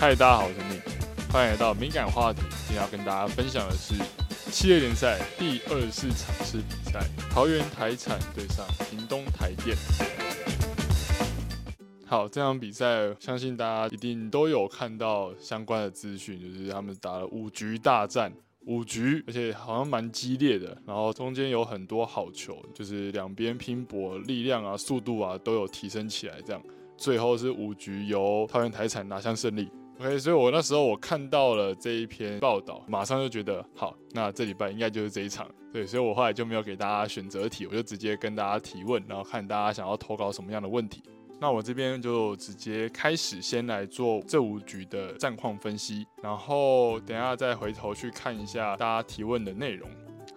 嗨，大家好，我是 Nick，欢迎来到敏感话题。今天要跟大家分享的是七月联赛第二十四场次比赛，桃园台产对上屏东台电。好，这场比赛相信大家一定都有看到相关的资讯，就是他们打了五局大战。五局，而且好像蛮激烈的，然后中间有很多好球，就是两边拼搏，力量啊、速度啊都有提升起来，这样最后是五局由桃园台产拿下胜利。OK，所以我那时候我看到了这一篇报道，马上就觉得好，那这礼拜应该就是这一场，对，所以我后来就没有给大家选择题，我就直接跟大家提问，然后看大家想要投稿什么样的问题。那我这边就直接开始，先来做这五局的战况分析，然后等下再回头去看一下大家提问的内容。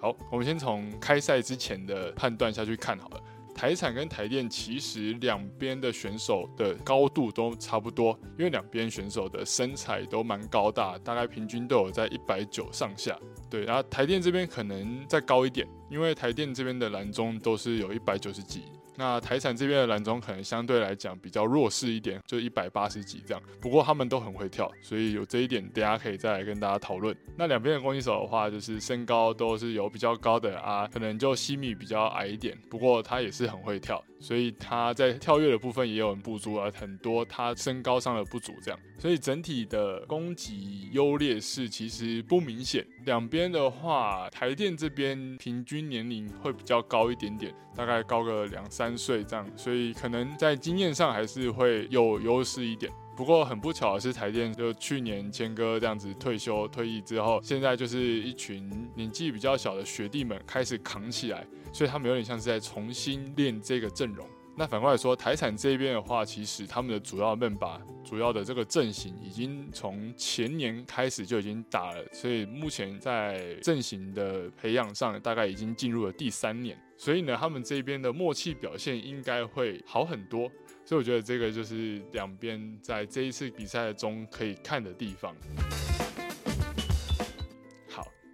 好，我们先从开赛之前的判断下去看好了。台产跟台电其实两边的选手的高度都差不多，因为两边选手的身材都蛮高大，大概平均都有在一百九上下。对，然后台电这边可能再高一点，因为台电这边的蓝中都是有一百九十几。那台产这边的蓝中可能相对来讲比较弱势一点，就一百八十几这样。不过他们都很会跳，所以有这一点，大家可以再来跟大家讨论。那两边的攻击手的话，就是身高都是有比较高的啊，可能就西米比较矮一点，不过他也是很会跳。所以他在跳跃的部分也有不足啊，很多他身高上的不足这样，所以整体的攻击优劣势其实不明显。两边的话，台电这边平均年龄会比较高一点点，大概高个两三岁这样，所以可能在经验上还是会有优势一点。不过很不巧的是，台电就去年谦哥这样子退休退役之后，现在就是一群年纪比较小的学弟们开始扛起来，所以他们有点像是在重新练这个阵容。那反过来说，台产这边的话，其实他们的主要阵把、主要的这个阵型已经从前年开始就已经打了，所以目前在阵型的培养上，大概已经进入了第三年。所以呢，他们这边的默契表现应该会好很多。所以我觉得这个就是两边在这一次比赛中可以看的地方。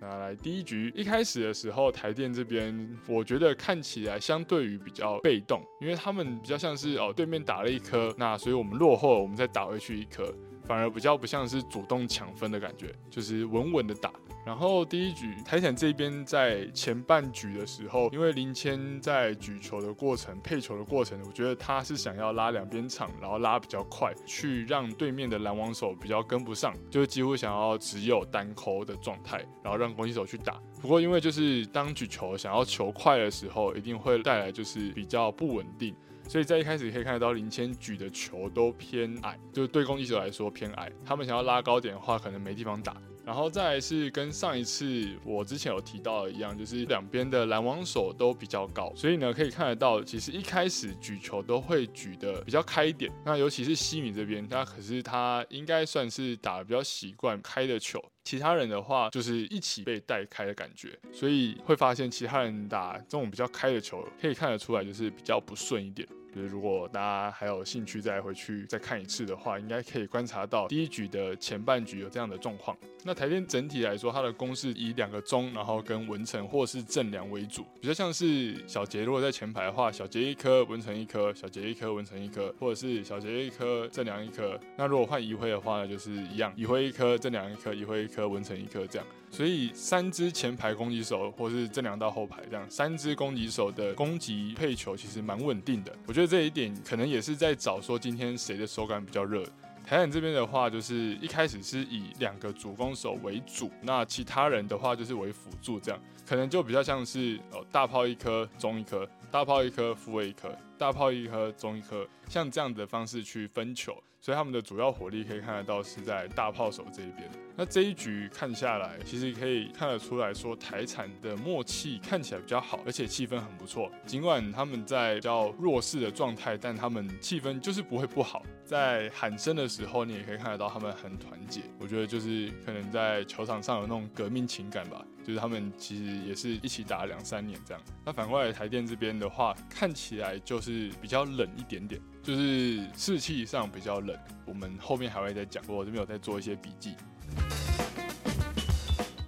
拿，来第一局一开始的时候，台电这边我觉得看起来相对于比较被动，因为他们比较像是哦对面打了一颗，那所以我们落后了，我们再打回去一颗。反而比较不像是主动抢分的感觉，就是稳稳的打。然后第一局台产这边在前半局的时候，因为林谦在举球的过程、配球的过程，我觉得他是想要拉两边场，然后拉比较快，去让对面的拦网手比较跟不上，就几乎想要只有单扣的状态，然后让攻击手去打。不过因为就是当举球想要球快的时候，一定会带来就是比较不稳定。所以在一开始可以看得到林谦举的球都偏矮，就是对攻击手来说偏矮。他们想要拉高点的话，可能没地方打。然后再来是跟上一次我之前有提到的一样，就是两边的拦网手都比较高，所以呢可以看得到，其实一开始举球都会举的比较开一点。那尤其是西米这边，他可是他应该算是打的比较习惯开的球，其他人的话就是一起被带开的感觉，所以会发现其他人打这种比较开的球，可以看得出来就是比较不顺一点。就是如果大家还有兴趣再回去再看一次的话，应该可以观察到第一局的前半局有这样的状况。那台电整体来说，它的攻势以两个中，然后跟文成或是正良为主，比较像是小杰如果在前排的话，小杰一颗，文成一颗，小杰一颗，文成一颗，或者是小杰一颗，正良一颗。那如果换移辉的话呢，就是一样，移辉一颗，正良一颗，移辉一颗，文成一颗这样。所以三支前排攻击手，或是这两到后排这样，三支攻击手的攻击配球其实蛮稳定的。我觉得这一点可能也是在找说今天谁的手感比较热。台湾这边的话，就是一开始是以两个主攻手为主，那其他人的话就是为辅助，这样可能就比较像是哦大炮一颗，中一颗，大炮一颗，副位一颗，大炮一颗，中一颗，像这样的方式去分球。所以他们的主要火力可以看得到是在大炮手这一边。那这一局看下来，其实可以看得出来说台产的默契看起来比较好，而且气氛很不错。尽管他们在比较弱势的状态，但他们气氛就是不会不好。在喊声的时候，你也可以看得到他们很团结。我觉得就是可能在球场上有那种革命情感吧。就是他们其实也是一起打两三年这样。那反过来台电这边的话，看起来就是是比较冷一点点。就是士气上比较冷，我们后面还会再讲过。我这边有在做一些笔记。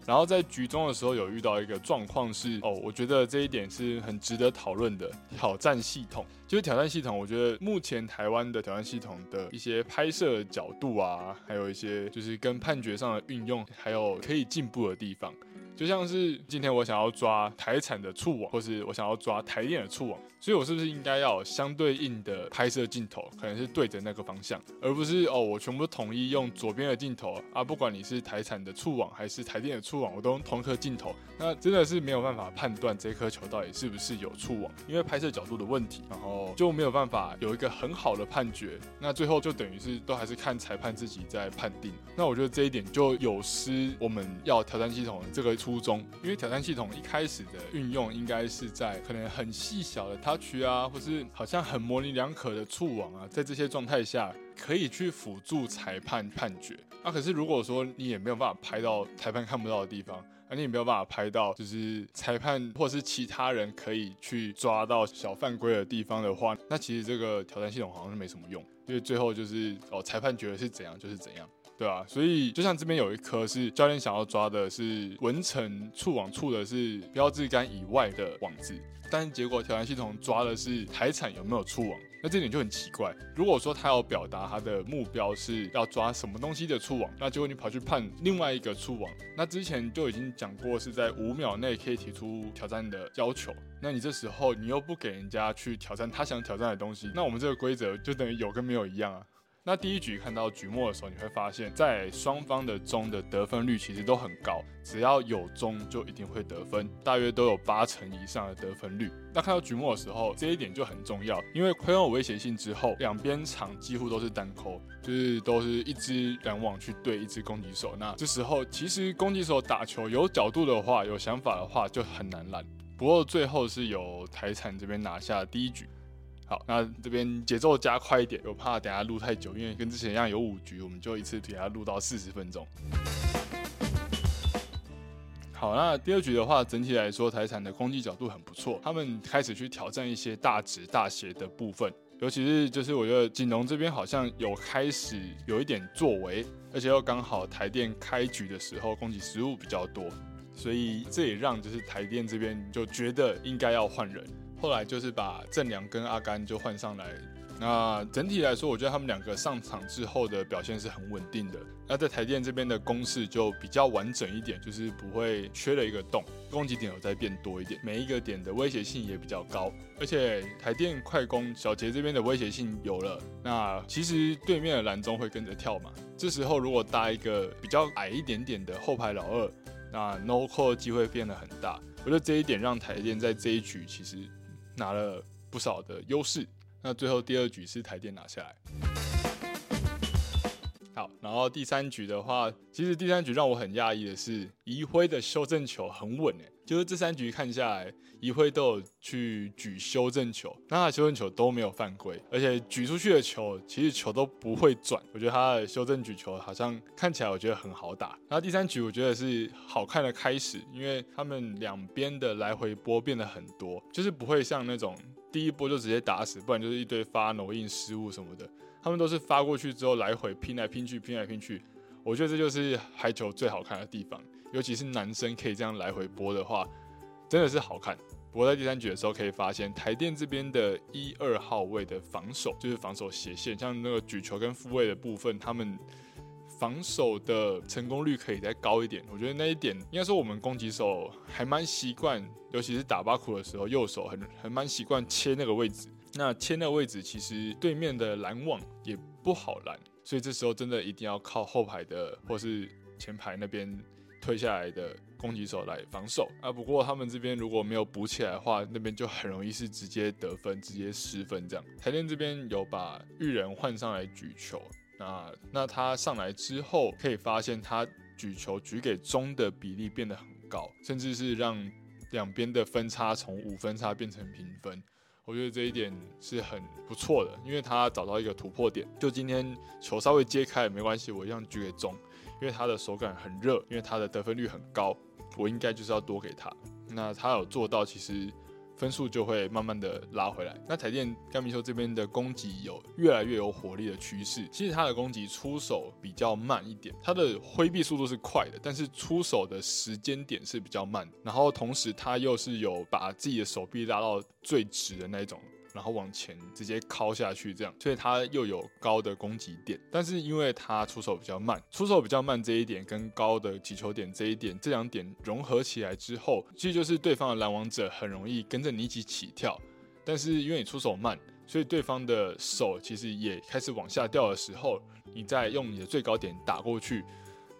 然后在局中的时候有遇到一个状况是，哦，我觉得这一点是很值得讨论的挑战系统。就是挑战系统，我觉得目前台湾的挑战系统的一些拍摄角度啊，还有一些就是跟判决上的运用，还有可以进步的地方。就像是今天我想要抓台产的触网，或是我想要抓台电的触网，所以我是不是应该要相对应的拍摄镜头，可能是对着那个方向，而不是哦我全部统一用左边的镜头啊，不管你是台产的触网还是台电的触网，我都用同一颗镜头，那真的是没有办法判断这颗球到底是不是有触网，因为拍摄角度的问题，然后就没有办法有一个很好的判决，那最后就等于是都还是看裁判自己在判定，那我觉得这一点就有失我们要挑战系统的这个触初衷，因为挑战系统一开始的运用应该是在可能很细小的 touch 啊，或是好像很模棱两可的触网啊，在这些状态下可以去辅助裁判判决。那可是如果说你也没有办法拍到裁判看不到的地方，而你也没有办法拍到就是裁判或是其他人可以去抓到小犯规的地方的话，那其实这个挑战系统好像是没什么用，因为最后就是哦裁判觉得是怎样就是怎样。对啊，所以就像这边有一颗是教练想要抓的是文成触网触的是标志杆以外的网子，但是结果挑战系统抓的是台产有没有触网，那这点就很奇怪。如果说他要表达他的目标是要抓什么东西的触网，那结果你跑去判另外一个触网，那之前就已经讲过是在五秒内可以提出挑战的要求，那你这时候你又不给人家去挑战他想挑战的东西，那我们这个规则就等于有跟没有一样啊。那第一局看到局末的时候，你会发现在双方的中的得分率其实都很高，只要有中就一定会得分，大约都有八成以上的得分率。那看到局末的时候，这一点就很重要，因为亏有威胁性之后，两边场几乎都是单扣，就是都是一支拦网去对一支攻击手。那这时候其实攻击手打球有角度的话，有想法的话就很难拦。不过最后是由台产这边拿下第一局。好，那这边节奏加快一点，我怕等下录太久，因为跟之前一样有五局，我们就一次给它录到四十分钟。好，那第二局的话，整体来说台产的攻击角度很不错，他们开始去挑战一些大直大斜的部分，尤其是就是我觉得锦龙这边好像有开始有一点作为，而且又刚好台电开局的时候攻击失误比较多，所以这也让就是台电这边就觉得应该要换人。后来就是把郑良跟阿甘就换上来，那整体来说，我觉得他们两个上场之后的表现是很稳定的。那在台电这边的攻势就比较完整一点，就是不会缺了一个洞，攻击点有在变多一点，每一个点的威胁性也比较高。而且台电快攻小杰这边的威胁性有了，那其实对面的蓝中会跟着跳嘛。这时候如果搭一个比较矮一点点的后排老二，那 no call 机会变得很大。我觉得这一点让台电在这一局其实。拿了不少的优势，那最后第二局是台电拿下来。好，然后第三局的话，其实第三局让我很讶异的是，宜辉的修正球很稳诶，就是这三局看下来，一辉都有去举修正球，那他修正球都没有犯规，而且举出去的球其实球都不会转，我觉得他的修正举球好像看起来我觉得很好打。然后第三局我觉得是好看的开始，因为他们两边的来回波变得很多，就是不会像那种第一波就直接打死，不然就是一堆发挪印失误什么的。他们都是发过去之后来回拼来拼去，拼来拼去。我觉得这就是排球最好看的地方，尤其是男生可以这样来回播的话，真的是好看。不过在第三局的时候可以发现，台电这边的一二号位的防守就是防守斜线，像那个举球跟复位的部分，他们防守的成功率可以再高一点。我觉得那一点应该说我们攻击手还蛮习惯，尤其是打巴库的时候，右手很很蛮习惯切那个位置。那切那个位置，其实对面的拦网也不好拦，所以这时候真的一定要靠后排的或是前排那边推下来的攻击手来防守啊。不过他们这边如果没有补起来的话，那边就很容易是直接得分，直接失分这样。台电这边有把玉人换上来举球，那那他上来之后，可以发现他举球举给中的比例变得很高，甚至是让两边的分差从五分差变成平分。我觉得这一点是很不错的，因为他找到一个突破点。就今天球稍微揭开也没关系，我一样举给中，因为他的手感很热，因为他的得分率很高，我应该就是要多给他。那他有做到，其实分数就会慢慢的拉回来。那台电甘明秀这边的攻击有越来越有火力的趋势，其实他的攻击出手比较慢一点，他的挥臂速度是快的，但是出手的时间点是比较慢。然后同时他又是有把自己的手臂拉到最直的那种。然后往前直接敲下去，这样，所以它又有高的攻击点，但是因为它出手比较慢，出手比较慢这一点跟高的击球点这一点，这两点融合起来之后，其实就是对方的拦网者很容易跟着你一起起跳，但是因为你出手慢，所以对方的手其实也开始往下掉的时候，你再用你的最高点打过去，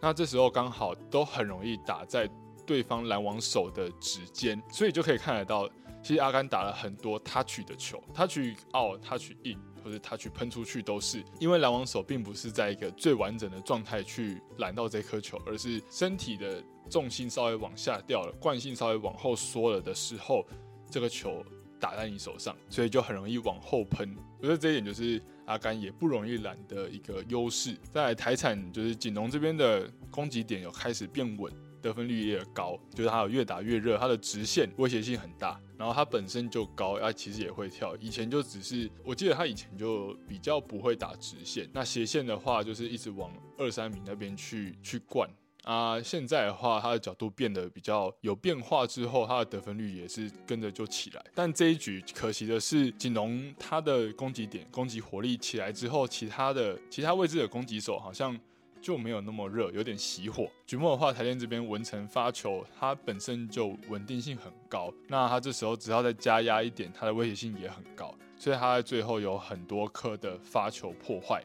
那这时候刚好都很容易打在对方拦网手的指尖，所以就可以看得到。其实阿甘打了很多他取的球，他取奥，他取硬，或者他取喷出去都是，因为拦网手并不是在一个最完整的状态去拦到这颗球，而是身体的重心稍微往下掉了，惯性稍微往后缩了的时候，这个球打在你手上，所以就很容易往后喷。我觉得这一点就是阿甘也不容易拦的一个优势。在台产就是锦龙这边的攻击点有开始变稳。得分率也高，就是他有越打越热，他的直线威胁性很大，然后他本身就高，他其实也会跳。以前就只是，我记得他以前就比较不会打直线，那斜线的话就是一直往二三米那边去去灌啊。现在的话，他的角度变得比较有变化之后，他的得分率也是跟着就起来。但这一局可惜的是，锦龙他的攻击点、攻击火力起来之后，其他的其他位置的攻击手好像。就没有那么热，有点熄火。橘木的话，台电这边文成发球，它本身就稳定性很高，那它这时候只要再加压一点，它的威胁性也很高，所以它在最后有很多颗的发球破坏。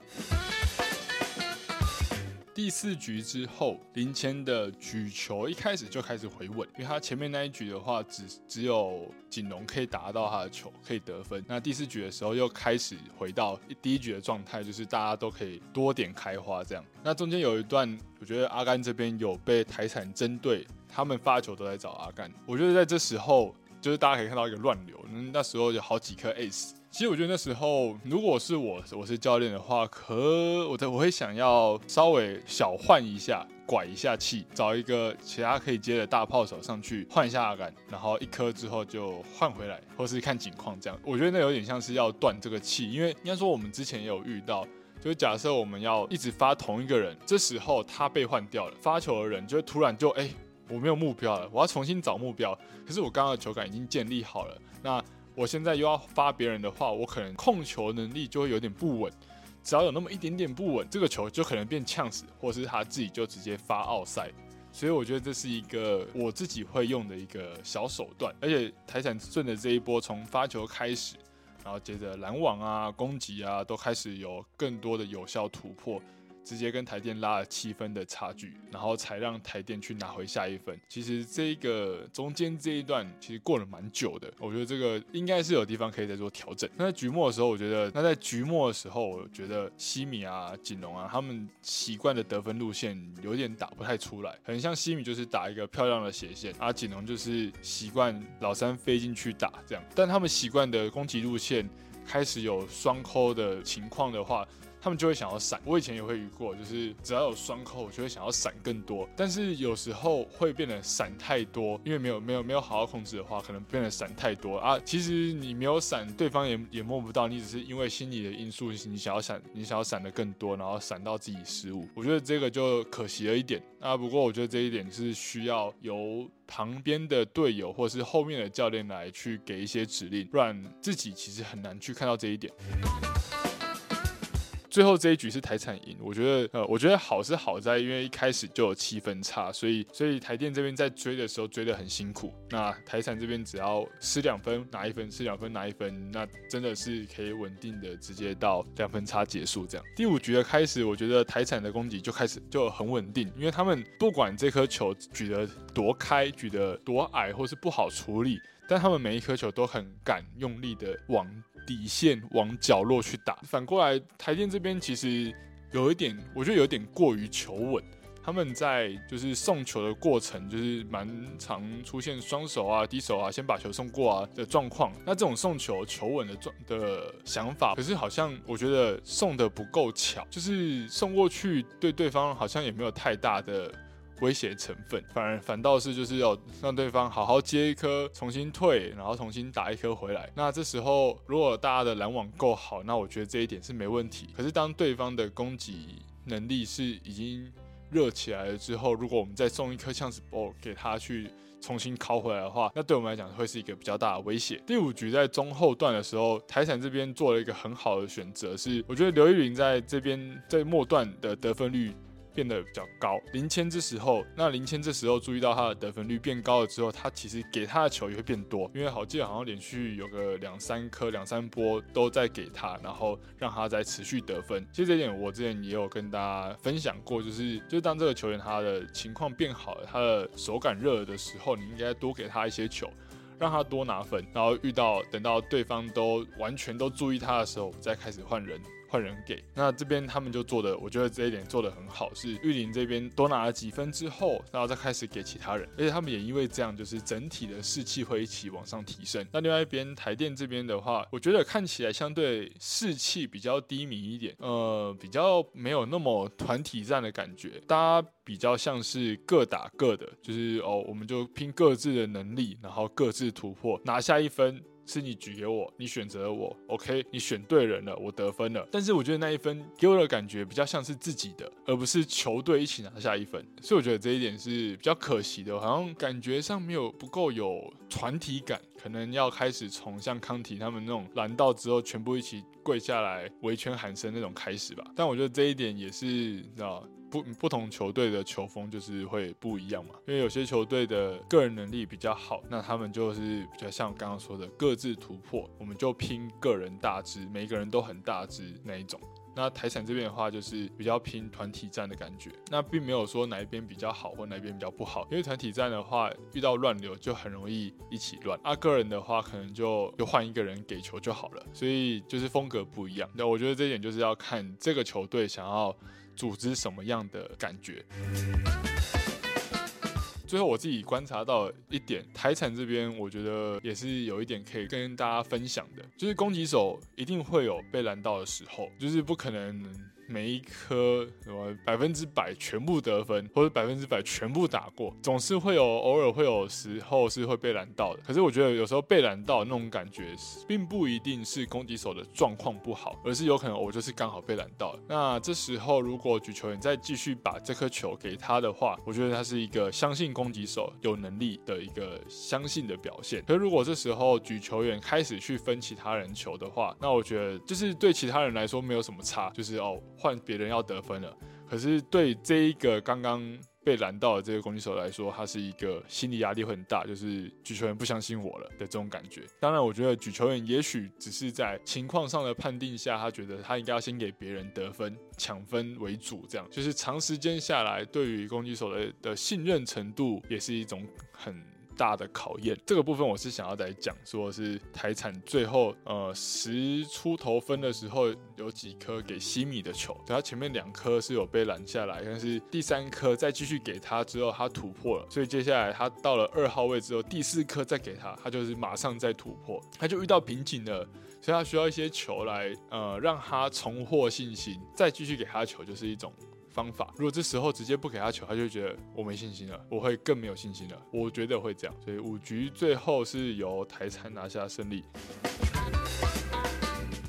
第四局之后，林谦的举球一开始就开始回稳，因为他前面那一局的话，只只有锦龙可以打到他的球，可以得分。那第四局的时候又开始回到第一局的状态，就是大家都可以多点开花这样。那中间有一段，我觉得阿甘这边有被台产针对，他们发球都在找阿甘。我觉得在这时候，就是大家可以看到一个乱流，那时候有好几颗 ace。其实我觉得那时候，如果是我，我是教练的话，可我的我会想要稍微小换一下，拐一下气，找一个其他可以接的大炮手上去换一下阿甘，然后一颗之后就换回来，或是看景况这样。我觉得那有点像是要断这个气，因为应该说我们之前也有遇到，就是假设我们要一直发同一个人，这时候他被换掉了，发球的人就会突然就哎，我没有目标了，我要重新找目标，可是我刚刚的球感已经建立好了，那。我现在又要发别人的话，我可能控球能力就会有点不稳，只要有那么一点点不稳，这个球就可能变呛死，或者是他自己就直接发奥赛。所以我觉得这是一个我自己会用的一个小手段，而且台产顺的这一波从发球开始，然后接着拦网啊、攻击啊，都开始有更多的有效突破。直接跟台电拉了七分的差距，然后才让台电去拿回下一分。其实这个中间这一段其实过了蛮久的，我觉得这个应该是有地方可以再做调整。那在局末的时候，我觉得那在局末的时候，我觉得西米啊、锦龙啊，他们习惯的得分路线有点打不太出来，很像西米就是打一个漂亮的斜线，而锦龙就是习惯老三飞进去打这样。但他们习惯的攻击路线开始有双扣的情况的话。他们就会想要闪，我以前也会遇过，就是只要有双扣，我就会想要闪更多。但是有时候会变得闪太多，因为没有没有没有好好控制的话，可能变得闪太多啊。其实你没有闪，对方也也摸不到，你只是因为心理的因素，你想要闪，你想要闪的更多，然后闪到自己失误。我觉得这个就可惜了一点啊。不过我觉得这一点是需要由旁边的队友或是后面的教练来去给一些指令，不然自己其实很难去看到这一点。最后这一局是台产赢，我觉得呃，我觉得好是好在，因为一开始就有七分差，所以所以台电这边在追的时候追得很辛苦。那台产这边只要失两分拿一分，失两分拿一分，那真的是可以稳定的直接到两分差结束这样。第五局的开始，我觉得台产的攻击就开始就很稳定，因为他们不管这颗球举得多开，举得多矮，或是不好处理，但他们每一颗球都很敢用力的往。底线往角落去打，反过来台电这边其实有一点，我觉得有点过于求稳。他们在就是送球的过程，就是蛮常出现双手啊、低手啊，先把球送过啊的状况。那这种送球求稳的状的想法，可是好像我觉得送的不够巧，就是送过去对对方好像也没有太大的威胁成分，反而反倒是就是要让对方好好接一颗，重新退，然后重新打一颗回来。那这时候如果大家的拦网够好，那我觉得这一点是没问题。可是当对方的攻击能力是已经热起来了之后，如果我们再送一颗呛死 ball 给他去。重新拷回来的话，那对我们来讲会是一个比较大的威胁。第五局在中后段的时候，台产这边做了一个很好的选择，是我觉得刘玉玲在这边在末段的得分率。变得比较高。林谦这时候，那林谦这时候注意到他的得分率变高了之后，他其实给他的球也会变多，因为好记得好像连续有个两三颗、两三波都在给他，然后让他在持续得分。其实这点我之前也有跟大家分享过，就是就是当这个球员他的情况变好了，他的手感热了的时候，你应该多给他一些球，让他多拿分，然后遇到等到对方都完全都注意他的时候，再开始换人。换人给那这边他们就做的，我觉得这一点做的很好，是玉林这边多拿了几分之后，然后再开始给其他人，而且他们也因为这样，就是整体的士气会一起往上提升。那另外一边台电这边的话，我觉得看起来相对士气比较低迷一点，呃，比较没有那么团体战的感觉，大家比较像是各打各的，就是哦，我们就拼各自的能力，然后各自突破，拿下一分。是你举给我，你选择了我，OK，你选对人了，我得分了。但是我觉得那一分给我的感觉比较像是自己的，而不是球队一起拿下一分，所以我觉得这一点是比较可惜的，好像感觉上没有不够有团体感，可能要开始从像康体他们那种拦到之后全部一起跪下来围圈喊声那种开始吧。但我觉得这一点也是，你知道。不不同球队的球风就是会不一样嘛，因为有些球队的个人能力比较好，那他们就是比较像刚刚说的各自突破，我们就拼个人大只，每个人都很大只那一种。那台产这边的话，就是比较拼团体战的感觉，那并没有说哪一边比较好或哪一边比较不好，因为团体战的话遇到乱流就很容易一起乱，啊个人的话可能就就换一个人给球就好了，所以就是风格不一样。那我觉得这一点就是要看这个球队想要。组织什么样的感觉？最后我自己观察到一点，台产这边我觉得也是有一点可以跟大家分享的，就是攻击手一定会有被拦到的时候，就是不可能。每一颗什么百分之百全部得分，或者百分之百全部打过，总是会有偶尔会有时候是会被拦到的。可是我觉得有时候被拦到那种感觉，并不一定是攻击手的状况不好，而是有可能我就是刚好被拦到了。那这时候如果举球员再继续把这颗球给他的话，我觉得他是一个相信攻击手有能力的一个相信的表现。可如果这时候举球员开始去分其他人球的话，那我觉得就是对其他人来说没有什么差，就是哦。换别人要得分了，可是对这一个刚刚被拦到的这个攻击手来说，他是一个心理压力很大，就是举球员不相信我了的这种感觉。当然，我觉得举球员也许只是在情况上的判定下，他觉得他应该要先给别人得分、抢分为主，这样就是长时间下来，对于攻击手的的信任程度也是一种很。大的考验，这个部分我是想要来讲，说是台产最后呃十出头分的时候，有几颗给西米的球，他前面两颗是有被拦下来，但是第三颗再继续给他之后，他突破了，所以接下来他到了二号位之后，第四颗再给他，他就是马上再突破，他就遇到瓶颈了，所以他需要一些球来呃让他重获信心，再继续给他球就是一种。方法，如果这时候直接不给他球，他就觉得我没信心了，我会更没有信心了。我觉得会这样，所以五局最后是由台餐拿下胜利。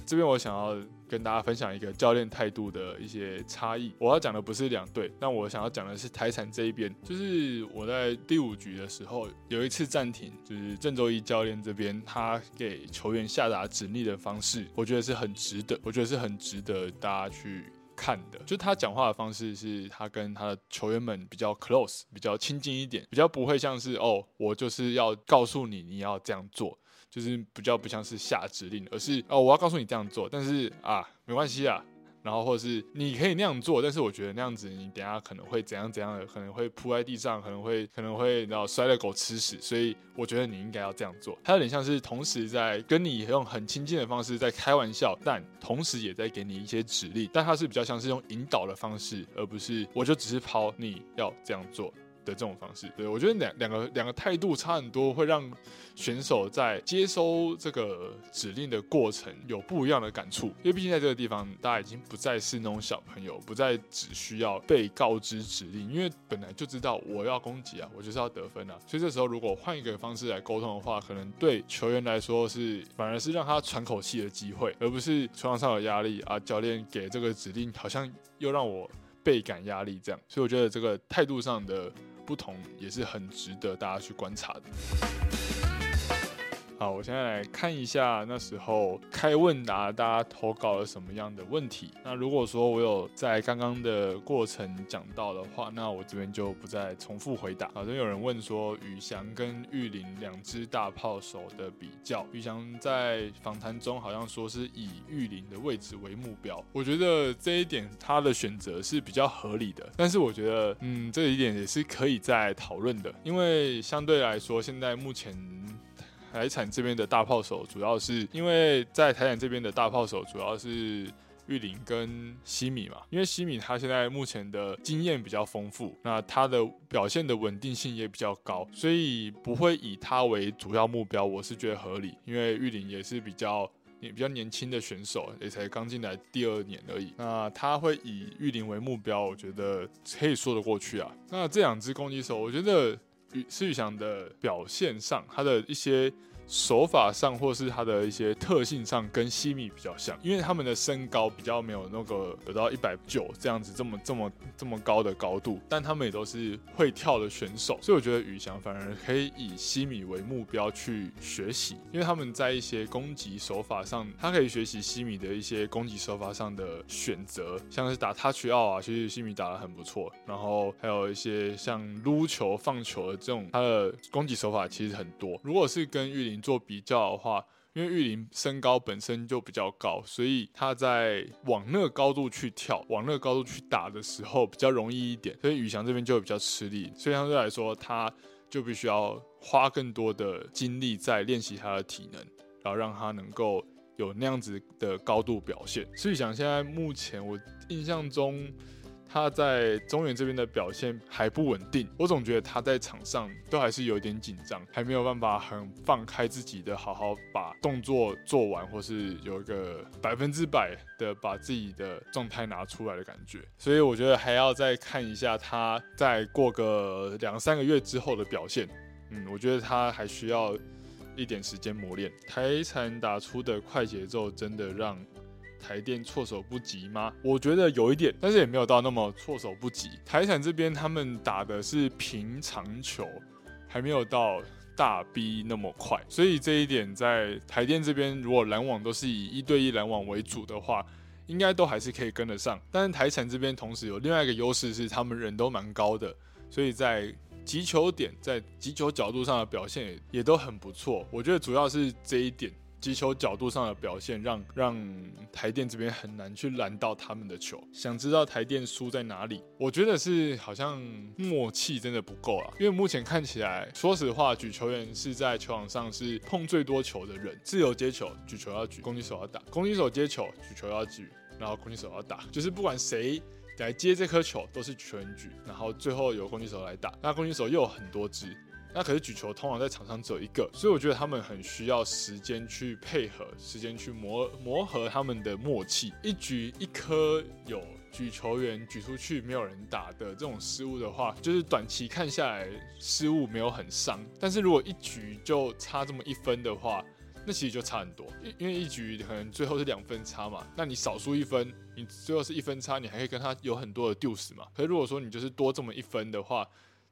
这边我想要跟大家分享一个教练态度的一些差异。我要讲的不是两队，但我想要讲的是台产这一边。就是我在第五局的时候有一次暂停，就是郑州一教练这边他给球员下达指令的方式，我觉得是很值得，我觉得是很值得大家去。看的，就他讲话的方式是他跟他的球员们比较 close，比较亲近一点，比较不会像是哦，我就是要告诉你你要这样做，就是比较不像是下指令，而是哦，我要告诉你这样做，但是啊，没关系啊。然后，或者是你可以那样做，但是我觉得那样子你等下可能会怎样怎样的，可能会扑在地上，可能会可能会然后摔了狗吃屎，所以我觉得你应该要这样做。他有点像是同时在跟你用很亲近的方式在开玩笑，但同时也在给你一些指令，但他是比较像是用引导的方式，而不是我就只是抛你要这样做。的这种方式。对我觉得两两个两个态度差很多，会让选手在接收这个指令的过程有不一样的感触。因为毕竟在这个地方，大家已经不再是那种小朋友，不再只需要被告知指令，因为本来就知道我要攻击啊，我就是要得分啊。所以这时候如果换一个方式来沟通的话，可能对球员来说是反而是让他喘口气的机会，而不是球场上有压力啊，教练给这个指令好像又让我。倍感压力，这样，所以我觉得这个态度上的不同也是很值得大家去观察的。好，我现在来看一下那时候开问答，大家投稿了什么样的问题。那如果说我有在刚刚的过程讲到的话，那我这边就不再重复回答。好像有人问说宇翔跟玉林两只大炮手的比较，宇翔在访谈中好像说是以玉林的位置为目标。我觉得这一点他的选择是比较合理的，但是我觉得，嗯，这一点也是可以再讨论的，因为相对来说，现在目前。台产这边的大炮手，主要是因为在台产这边的大炮手，主要是玉林跟西米嘛。因为西米他现在目前的经验比较丰富，那他的表现的稳定性也比较高，所以不会以他为主要目标，我是觉得合理。因为玉林也是比较也比较年轻的选手，也才刚进来第二年而已。那他会以玉林为目标，我觉得可以说得过去啊。那这两支攻击手，我觉得。宇施宇翔的表现上，他的一些手法上，或是他的一些特性上，跟西米比较像，因为他们的身高比较没有那个有到一百九这样子这么这么这么高的高度，但他们也都是会跳的选手，所以我觉得宇翔反而可以以西米为目标去学习，因为他们在一些攻击手法上，他可以学习西米的一些攻击手法上的选择，像是打 touch out 啊，其实西米打的很不错，然后还有一些像撸球、放球的。这种他的攻击手法其实很多。如果是跟玉林做比较的话，因为玉林身高本身就比较高，所以他在往那个高度去跳、往那个高度去打的时候比较容易一点。所以宇翔这边就会比较吃力，所以相对来说，他就必须要花更多的精力在练习他的体能，然后让他能够有那样子的高度表现。所以想现在目前我印象中。他在中原这边的表现还不稳定，我总觉得他在场上都还是有点紧张，还没有办法很放开自己的，好好把动作做完，或是有一个百分之百的把自己的状态拿出来的感觉。所以我觉得还要再看一下他在过个两三个月之后的表现。嗯，我觉得他还需要一点时间磨练。台产打出的快节奏真的让。台电措手不及吗？我觉得有一点，但是也没有到那么措手不及。台产这边他们打的是平长球，还没有到大 B 那么快，所以这一点在台电这边，如果拦网都是以一对一拦网为主的话，应该都还是可以跟得上。但是台产这边同时有另外一个优势是，他们人都蛮高的，所以在击球点、在击球角度上的表现也也都很不错。我觉得主要是这一点。击球角度上的表现，让让台电这边很难去拦到他们的球。想知道台电输在哪里？我觉得是好像默契真的不够啊。因为目前看起来，说实话，举球员是在球场上是碰最多球的人。自由接球，举球要举；攻击手要打，攻击手接球，举球要举，然后攻击手要打。就是不管谁来接这颗球，都是全举，然后最后由攻击手来打。那攻击手又有很多支。那可是举球通常在场上只有一个，所以我觉得他们很需要时间去配合，时间去磨磨合他们的默契。一局一颗有举球员举出去没有人打的这种失误的话，就是短期看下来失误没有很伤。但是如果一局就差这么一分的话，那其实就差很多。因因为一局可能最后是两分差嘛，那你少输一分，你最后是一分差，你还可以跟他有很多的丢死嘛。可是如果说你就是多这么一分的话，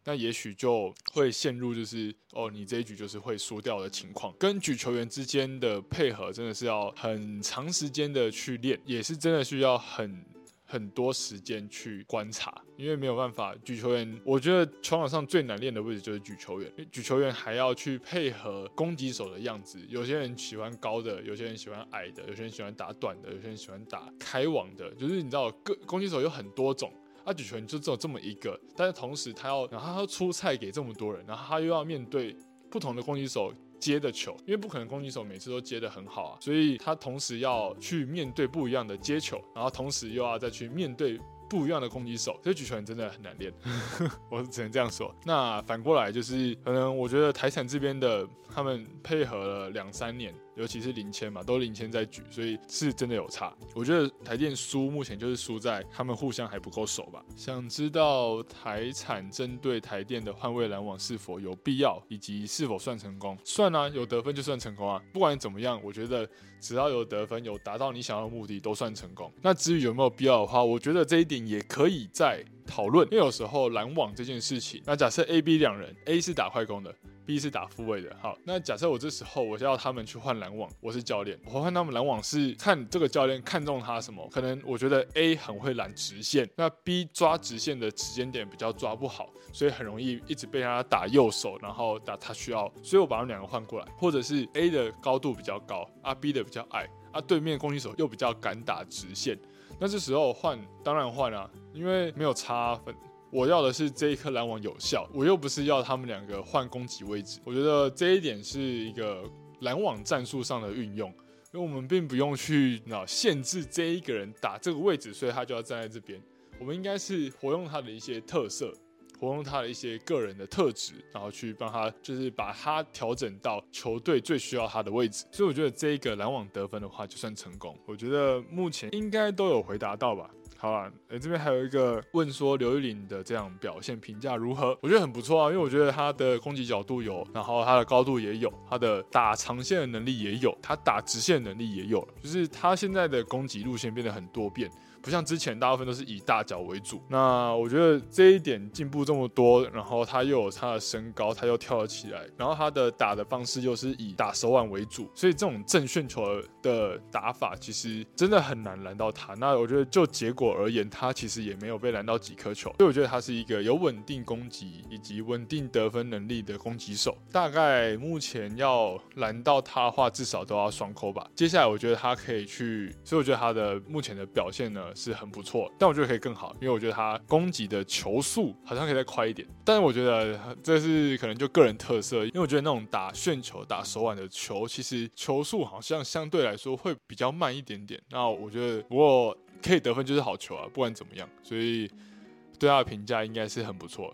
那也许就会陷入就是哦，你这一局就是会输掉的情况。跟举球员之间的配合真的是要很长时间的去练，也是真的需要很很多时间去观察，因为没有办法。举球员，我觉得球场上最难练的位置就是举球员，举球员还要去配合攻击手的样子。有些人喜欢高的，有些人喜欢矮的，有些人喜欢打短的，有些人喜欢打开网的，就是你知道，各攻击手有很多种。他举球就只有这么一个，但是同时他要，然后他要出菜给这么多人，然后他又要面对不同的攻击手接的球，因为不可能攻击手每次都接的很好啊，所以他同时要去面对不一样的接球，然后同时又要再去面对不一样的攻击手，所以举球真的很难练，我只能这样说。那反过来就是，可能我觉得台产这边的他们配合了两三年。尤其是零签嘛，都零签在举，所以是真的有差。我觉得台电输目前就是输在他们互相还不够熟吧。想知道台产针对台电的换位拦网是否有必要，以及是否算成功？算啊，有得分就算成功啊。不管怎么样，我觉得只要有得分，有达到你想要的目的，都算成功。那至于有没有必要的话，我觉得这一点也可以再讨论。因为有时候拦网这件事情，那假设 A、B 两人，A 是打快攻的。B 是打复位的，好，那假设我这时候我要他们去换篮网，我是教练，我换他们篮网是看这个教练看中他什么？可能我觉得 A 很会拦直线，那 B 抓直线的时间点比较抓不好，所以很容易一直被他打右手，然后打他需要，所以我把他们两个换过来，或者是 A 的高度比较高，啊 B 的比较矮，啊对面攻击手又比较敢打直线，那这时候换当然换啊，因为没有差分。我要的是这一颗篮网有效，我又不是要他们两个换攻击位置。我觉得这一点是一个篮网战术上的运用，因为我们并不用去那限制这一个人打这个位置，所以他就要站在这边。我们应该是活用他的一些特色，活用他的一些个人的特质，然后去帮他，就是把他调整到球队最需要他的位置。所以我觉得这一个篮网得分的话，就算成功。我觉得目前应该都有回答到吧。好了，哎，这边还有一个问说刘玉玲的这样表现评价如何？我觉得很不错啊，因为我觉得他的攻击角度有，然后他的高度也有，他的打长线的能力也有，他打直线能力也有，就是他现在的攻击路线变得很多变。不像之前大部分都是以大脚为主，那我觉得这一点进步这么多，然后他又有他的身高，他又跳了起来，然后他的打的方式又是以打手腕为主，所以这种正旋球的打法其实真的很难拦到他。那我觉得就结果而言，他其实也没有被拦到几颗球，所以我觉得他是一个有稳定攻击以及稳定得分能力的攻击手。大概目前要拦到他的话，至少都要双扣吧。接下来我觉得他可以去，所以我觉得他的目前的表现呢。是很不错，但我觉得可以更好，因为我觉得他攻击的球速好像可以再快一点。但是我觉得这是可能就个人特色，因为我觉得那种打旋球、打手腕的球，其实球速好像相对来说会比较慢一点点。那我觉得不过可以得分就是好球啊，不管怎么样，所以对他的评价应该是很不错。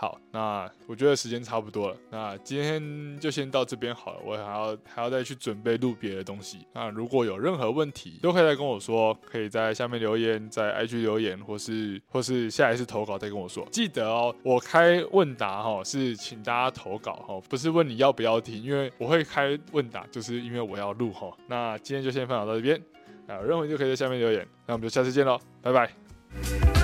好，那我觉得时间差不多了，那今天就先到这边好了。我还要还要再去准备录别的东西。那如果有任何问题，都可以再跟我说，可以在下面留言，在 IG 留言，或是或是下一次投稿再跟我说。记得哦，我开问答哈，是请大家投稿哈，不是问你要不要听，因为我会开问答，就是因为我要录哈。那今天就先分享到这边，那有任何就可以在下面留言。那我们就下次见喽，拜拜。